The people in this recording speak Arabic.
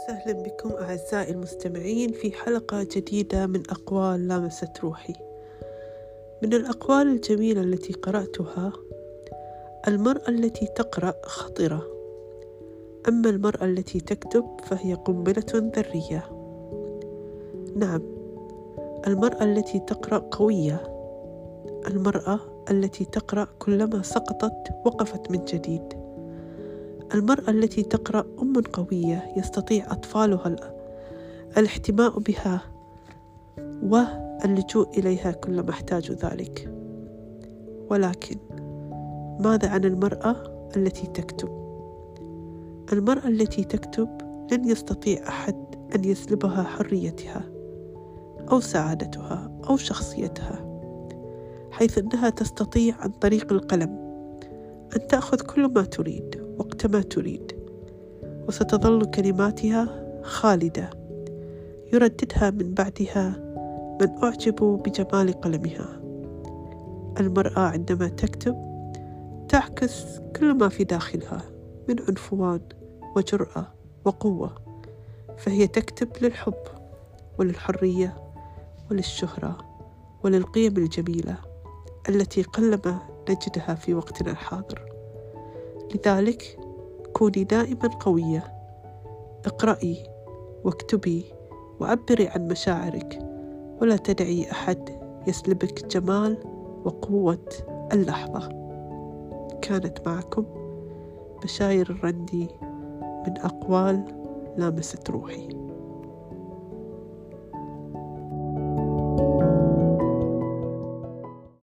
وسهلا بكم أعزائي المستمعين في حلقة جديدة من أقوال لامست روحي. من الأقوال الجميلة التي قرأتها المرأة التي تقرأ خطرة. أما المرأة التي تكتب فهي قنبلة ذرية. نعم المرأة التي تقرأ قوية. المرأة التي تقرأ كلما سقطت وقفت من جديد. المرأة التي تقرأ أم قوية يستطيع أطفالها الاحتماء بها واللجوء إليها كلما احتاجوا ذلك. ولكن ماذا عن المرأة التي تكتب؟ المرأة التي تكتب لن يستطيع أحد أن يسلبها حريتها أو سعادتها أو شخصيتها حيث أنها تستطيع عن طريق القلم أن تأخذ كل ما تريد. وقت ما تريد. وستظل كلماتها خالدة. يرددها من بعدها من أعجب بجمال قلمها. المرأة عندما تكتب تعكس كل ما في داخلها من عنفوان وجرأة وقوة. فهي تكتب للحب وللحرية وللشهرة وللقيم الجميلة التي قلما نجدها في وقتنا الحاضر. لذلك كوني دائما قوية. اقرأي واكتبي وعبري عن مشاعرك ولا تدعي أحد يسلبك جمال وقوة اللحظة. كانت معكم بشاير الرندي من أقوال لامست روحي.